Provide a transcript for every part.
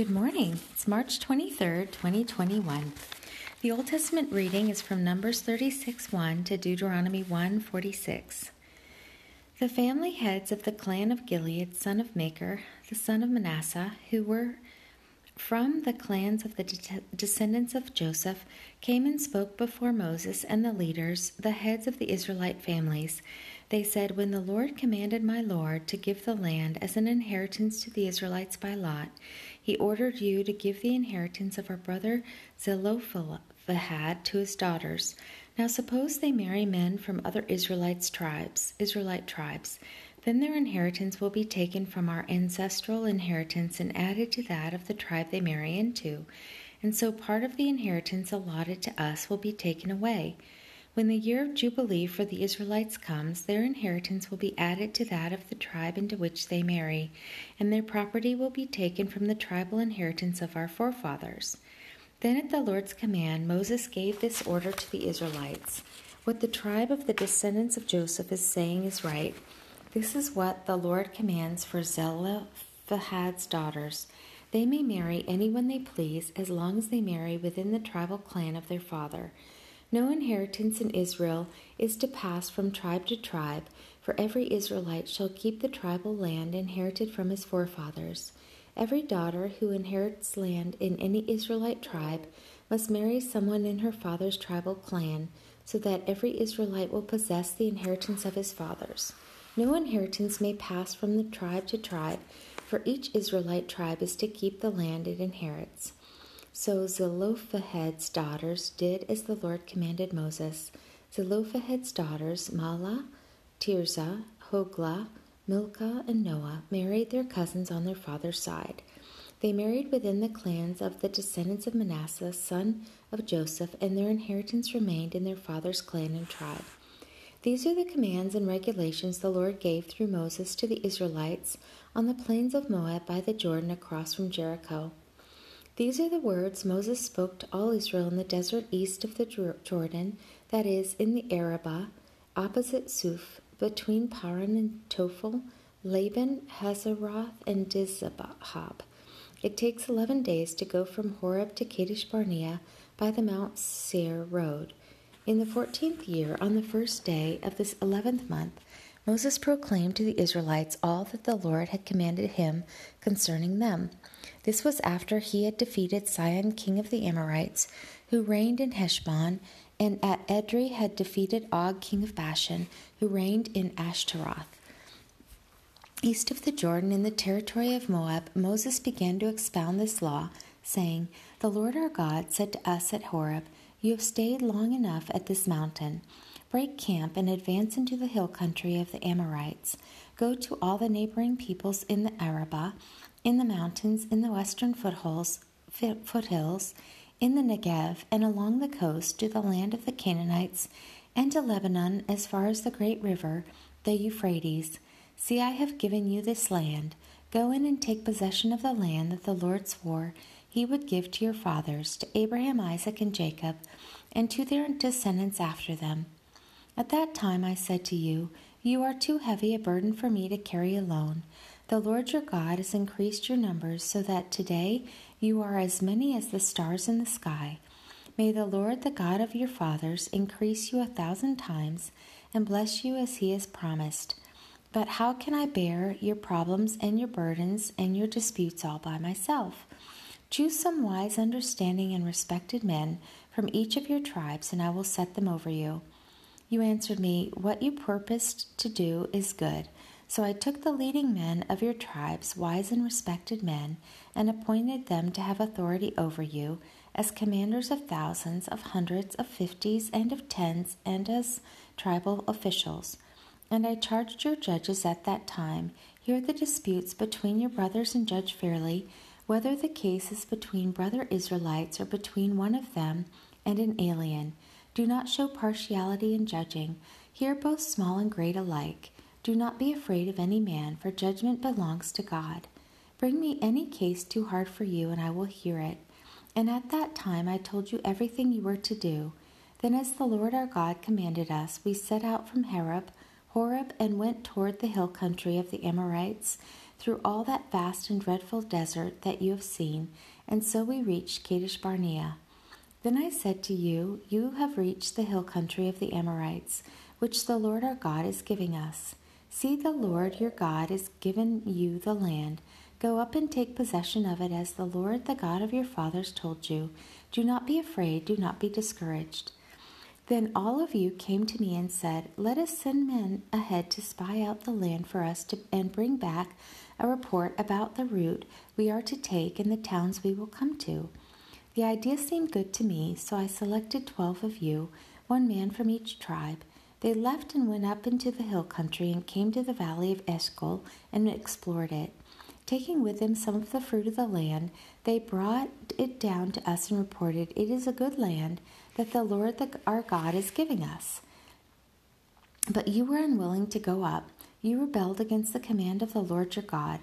Good morning. It's March 23rd, 2021. The Old Testament reading is from Numbers 36 1 to Deuteronomy 1 46. The family heads of the clan of Gilead, son of Machir, the son of Manasseh, who were from the clans of the de- descendants of Joseph, came and spoke before Moses and the leaders, the heads of the Israelite families. They said, When the Lord commanded my Lord to give the land as an inheritance to the Israelites by lot, he ordered you to give the inheritance of our brother Zelophehad to his daughters. Now suppose they marry men from other Israelites tribes, Israelite tribes. Then their inheritance will be taken from our ancestral inheritance and added to that of the tribe they marry into. And so part of the inheritance allotted to us will be taken away. When the year of Jubilee for the Israelites comes, their inheritance will be added to that of the tribe into which they marry, and their property will be taken from the tribal inheritance of our forefathers. Then, at the Lord's command, Moses gave this order to the Israelites What the tribe of the descendants of Joseph is saying is right. This is what the Lord commands for Zelophehad's daughters. They may marry anyone they please as long as they marry within the tribal clan of their father. No inheritance in Israel is to pass from tribe to tribe, for every Israelite shall keep the tribal land inherited from his forefathers. Every daughter who inherits land in any Israelite tribe must marry someone in her father's tribal clan, so that every Israelite will possess the inheritance of his fathers. No inheritance may pass from the tribe to tribe, for each Israelite tribe is to keep the land it inherits. So Zelophehad's daughters did as the Lord commanded Moses. Zelophehad's daughters, Mahlah, Tirzah, Hoglah, Milcah, and Noah, married their cousins on their father's side. They married within the clans of the descendants of Manasseh, son of Joseph, and their inheritance remained in their father's clan and tribe. These are the commands and regulations the Lord gave through Moses to the Israelites on the plains of Moab by the Jordan across from Jericho. These are the words Moses spoke to all Israel in the desert east of the Jordan, that is, in the Arabah, opposite Suph, between Paran and Tophel, Laban, Hazeroth, and Dizahab. It takes eleven days to go from Horeb to Kadesh Barnea by the Mount Seir road. In the fourteenth year, on the first day of this eleventh month, Moses proclaimed to the Israelites all that the Lord had commanded him concerning them. This was after he had defeated Sihon, king of the Amorites, who reigned in Heshbon, and at Edrei had defeated Og, king of Bashan, who reigned in Ashtaroth. East of the Jordan, in the territory of Moab, Moses began to expound this law, saying, The Lord our God said to us at Horeb, You have stayed long enough at this mountain. Break camp and advance into the hill country of the Amorites. Go to all the neighboring peoples in the Arabah in the mountains, in the western foothills, foothills, in the Negev, and along the coast to the land of the Canaanites, and to Lebanon as far as the great river, the Euphrates. See, I have given you this land. Go in and take possession of the land that the Lord swore he would give to your fathers, to Abraham, Isaac, and Jacob, and to their descendants after them. At that time I said to you, You are too heavy a burden for me to carry alone. The Lord your God has increased your numbers so that today you are as many as the stars in the sky. May the Lord, the God of your fathers, increase you a thousand times and bless you as he has promised. But how can I bear your problems and your burdens and your disputes all by myself? Choose some wise, understanding, and respected men from each of your tribes, and I will set them over you. You answered me, What you purposed to do is good. So I took the leading men of your tribes, wise and respected men, and appointed them to have authority over you, as commanders of thousands, of hundreds, of fifties, and of tens, and as tribal officials. And I charged your judges at that time hear the disputes between your brothers and judge fairly, whether the case is between brother Israelites or between one of them and an alien. Do not show partiality in judging. Hear both small and great alike. Do not be afraid of any man, for judgment belongs to God. Bring me any case too hard for you, and I will hear it. And at that time I told you everything you were to do. Then, as the Lord our God commanded us, we set out from Horeb, Horeb, and went toward the hill country of the Amorites, through all that vast and dreadful desert that you have seen, and so we reached Kadesh Barnea. Then I said to you, You have reached the hill country of the Amorites, which the Lord our God is giving us. See, the Lord your God has given you the land. Go up and take possession of it as the Lord, the God of your fathers, told you. Do not be afraid, do not be discouraged. Then all of you came to me and said, Let us send men ahead to spy out the land for us to, and bring back a report about the route we are to take and the towns we will come to. The idea seemed good to me, so I selected twelve of you, one man from each tribe. They left and went up into the hill country and came to the valley of Eshcol and explored it. Taking with them some of the fruit of the land, they brought it down to us and reported, It is a good land that the Lord the, our God is giving us. But you were unwilling to go up. You rebelled against the command of the Lord your God.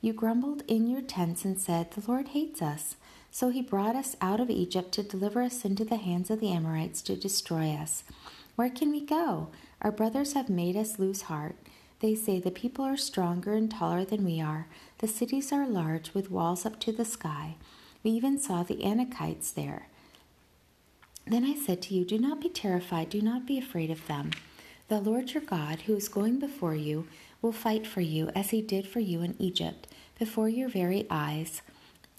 You grumbled in your tents and said, The Lord hates us. So he brought us out of Egypt to deliver us into the hands of the Amorites to destroy us. Where can we go? Our brothers have made us lose heart. They say the people are stronger and taller than we are. The cities are large with walls up to the sky. We even saw the Anakites there. Then I said to you, Do not be terrified, do not be afraid of them. The Lord your God, who is going before you, will fight for you as he did for you in Egypt, before your very eyes.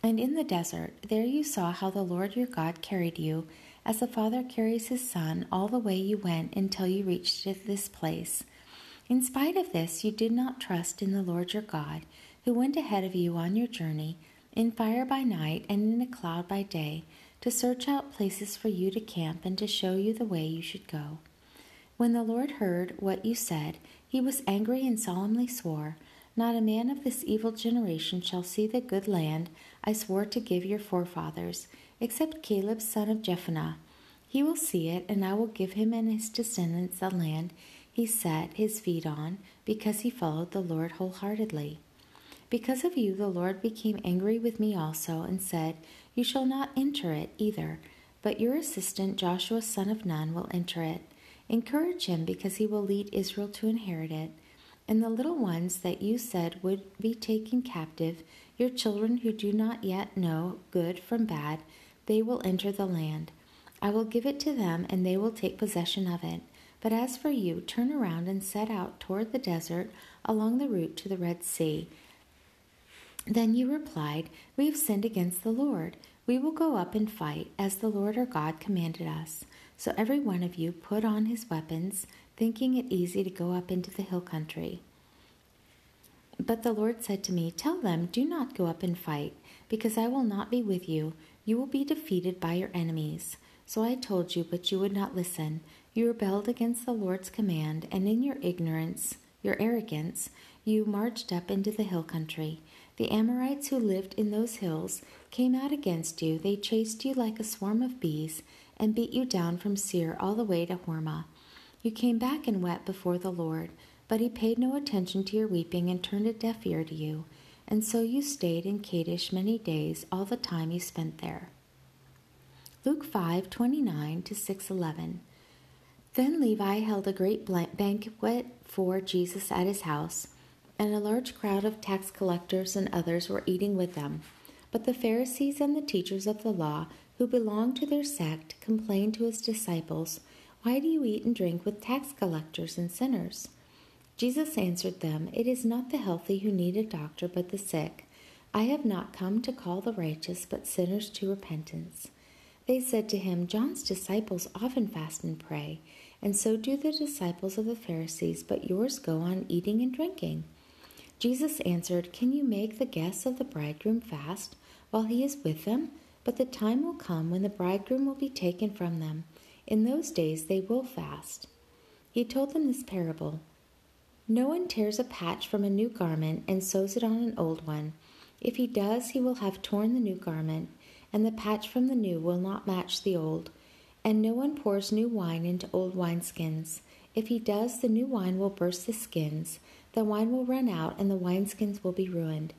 And in the desert, there you saw how the Lord your God carried you, as a father carries his son, all the way you went until you reached this place. In spite of this, you did not trust in the Lord your God, who went ahead of you on your journey, in fire by night and in a cloud by day, to search out places for you to camp and to show you the way you should go. When the Lord heard what you said, he was angry and solemnly swore, Not a man of this evil generation shall see the good land I swore to give your forefathers, except Caleb son of Jephunneh. He will see it, and I will give him and his descendants the land he set his feet on, because he followed the Lord wholeheartedly. Because of you, the Lord became angry with me also, and said, You shall not enter it either, but your assistant Joshua son of Nun will enter it. Encourage him, because he will lead Israel to inherit it. And the little ones that you said would be taken captive, your children who do not yet know good from bad, they will enter the land. I will give it to them, and they will take possession of it. But as for you, turn around and set out toward the desert along the route to the Red Sea. Then you replied, We have sinned against the Lord. We will go up and fight, as the Lord our God commanded us. So every one of you put on his weapons, thinking it easy to go up into the hill country. But the Lord said to me, Tell them, do not go up and fight, because I will not be with you. You will be defeated by your enemies. So I told you, but you would not listen. You rebelled against the Lord's command, and in your ignorance, your arrogance, you marched up into the hill country. The Amorites who lived in those hills came out against you. They chased you like a swarm of bees and beat you down from Seir all the way to Hormah. You came back and wept before the Lord, but he paid no attention to your weeping and turned a deaf ear to you. And so you stayed in Kadesh many days, all the time you spent there. Luke 5 29 to 611. Then Levi held a great banquet for Jesus at his house and a large crowd of tax collectors and others were eating with them. But the Pharisees and the teachers of the law, who belonged to their sect, complained to his disciples, Why do you eat and drink with tax collectors and sinners? Jesus answered them, It is not the healthy who need a doctor, but the sick. I have not come to call the righteous, but sinners to repentance. They said to him, John's disciples often fast and pray, and so do the disciples of the Pharisees, but yours go on eating and drinking. Jesus answered, Can you make the guests of the bridegroom fast while he is with them? But the time will come when the bridegroom will be taken from them. In those days they will fast. He told them this parable No one tears a patch from a new garment and sews it on an old one. If he does, he will have torn the new garment, and the patch from the new will not match the old. And no one pours new wine into old wineskins. If he does, the new wine will burst the skins the wine will run out and the wineskins will be ruined.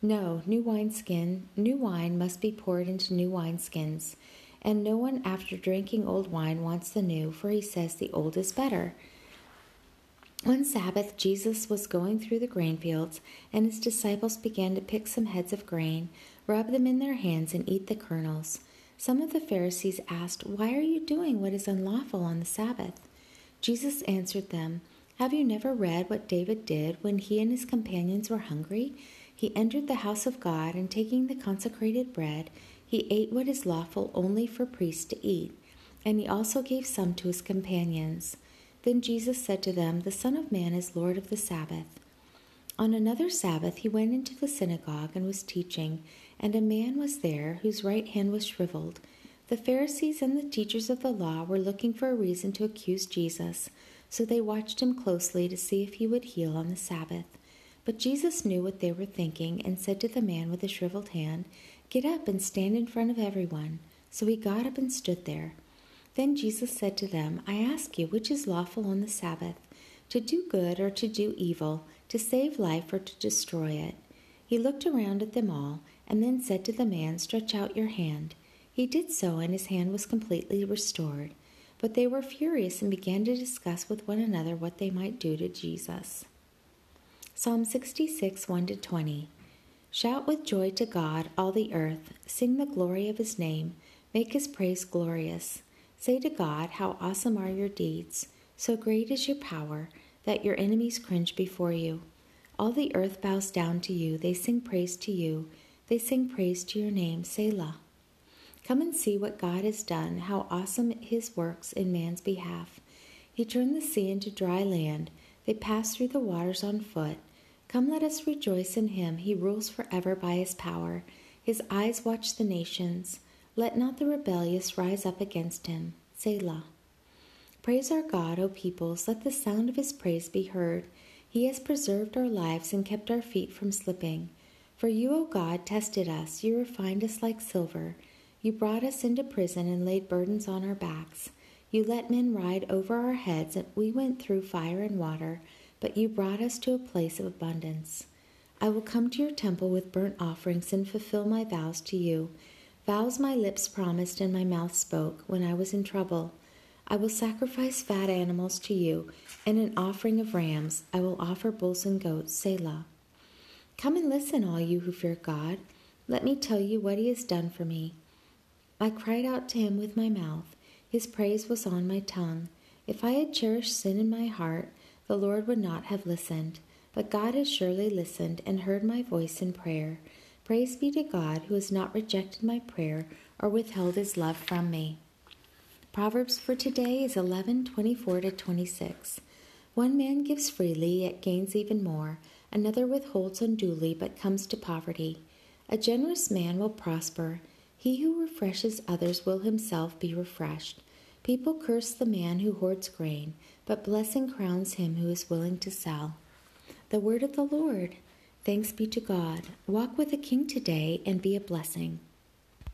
No, new wineskin, new wine must be poured into new wineskins. And no one after drinking old wine wants the new, for he says the old is better. One Sabbath, Jesus was going through the grain fields, and his disciples began to pick some heads of grain, rub them in their hands, and eat the kernels. Some of the Pharisees asked, Why are you doing what is unlawful on the Sabbath? Jesus answered them, Have you never read what David did when he and his companions were hungry? He entered the house of God, and taking the consecrated bread, he ate what is lawful only for priests to eat, and he also gave some to his companions. Then Jesus said to them, The Son of Man is Lord of the Sabbath. On another Sabbath he went into the synagogue and was teaching, and a man was there whose right hand was shriveled. The Pharisees and the teachers of the law were looking for a reason to accuse Jesus, so they watched him closely to see if he would heal on the Sabbath. But Jesus knew what they were thinking and said to the man with the shriveled hand, Get up and stand in front of everyone. So he got up and stood there. Then Jesus said to them, I ask you, which is lawful on the Sabbath, to do good or to do evil, to save life or to destroy it? He looked around at them all, and then said to the man, Stretch out your hand. He did so, and his hand was completely restored. But they were furious and began to discuss with one another what they might do to Jesus. Psalm 66, 1 20. Shout with joy to God, all the earth. Sing the glory of his name. Make his praise glorious. Say to God, How awesome are your deeds! So great is your power that your enemies cringe before you. All the earth bows down to you. They sing praise to you. They sing praise to your name, Selah. Come and see what God has done, how awesome his works in man's behalf. He turned the sea into dry land. They passed through the waters on foot. Come, let us rejoice in him. He rules forever by his power. His eyes watch the nations. Let not the rebellious rise up against him. Selah. Praise our God, O peoples, let the sound of his praise be heard. He has preserved our lives and kept our feet from slipping. For you, O God, tested us, you refined us like silver. You brought us into prison and laid burdens on our backs. You let men ride over our heads, and we went through fire and water, but you brought us to a place of abundance. I will come to your temple with burnt offerings and fulfill my vows to you. Vows my lips promised and my mouth spoke when I was in trouble. I will sacrifice fat animals to you, and an offering of rams. I will offer bulls and goats, Selah. Come and listen, all you who fear God. Let me tell you what he has done for me. I cried out to him with my mouth. His praise was on my tongue. If I had cherished sin in my heart, the Lord would not have listened. But God has surely listened and heard my voice in prayer. Praise be to God who has not rejected my prayer or withheld his love from me. Proverbs for today is 11:24 to 26. One man gives freely yet gains even more, another withholds unduly but comes to poverty. A generous man will prosper. He who refreshes others will himself be refreshed. People curse the man who hoards grain, but blessing crowns him who is willing to sell. The word of the Lord. Thanks be to God. Walk with the King today and be a blessing.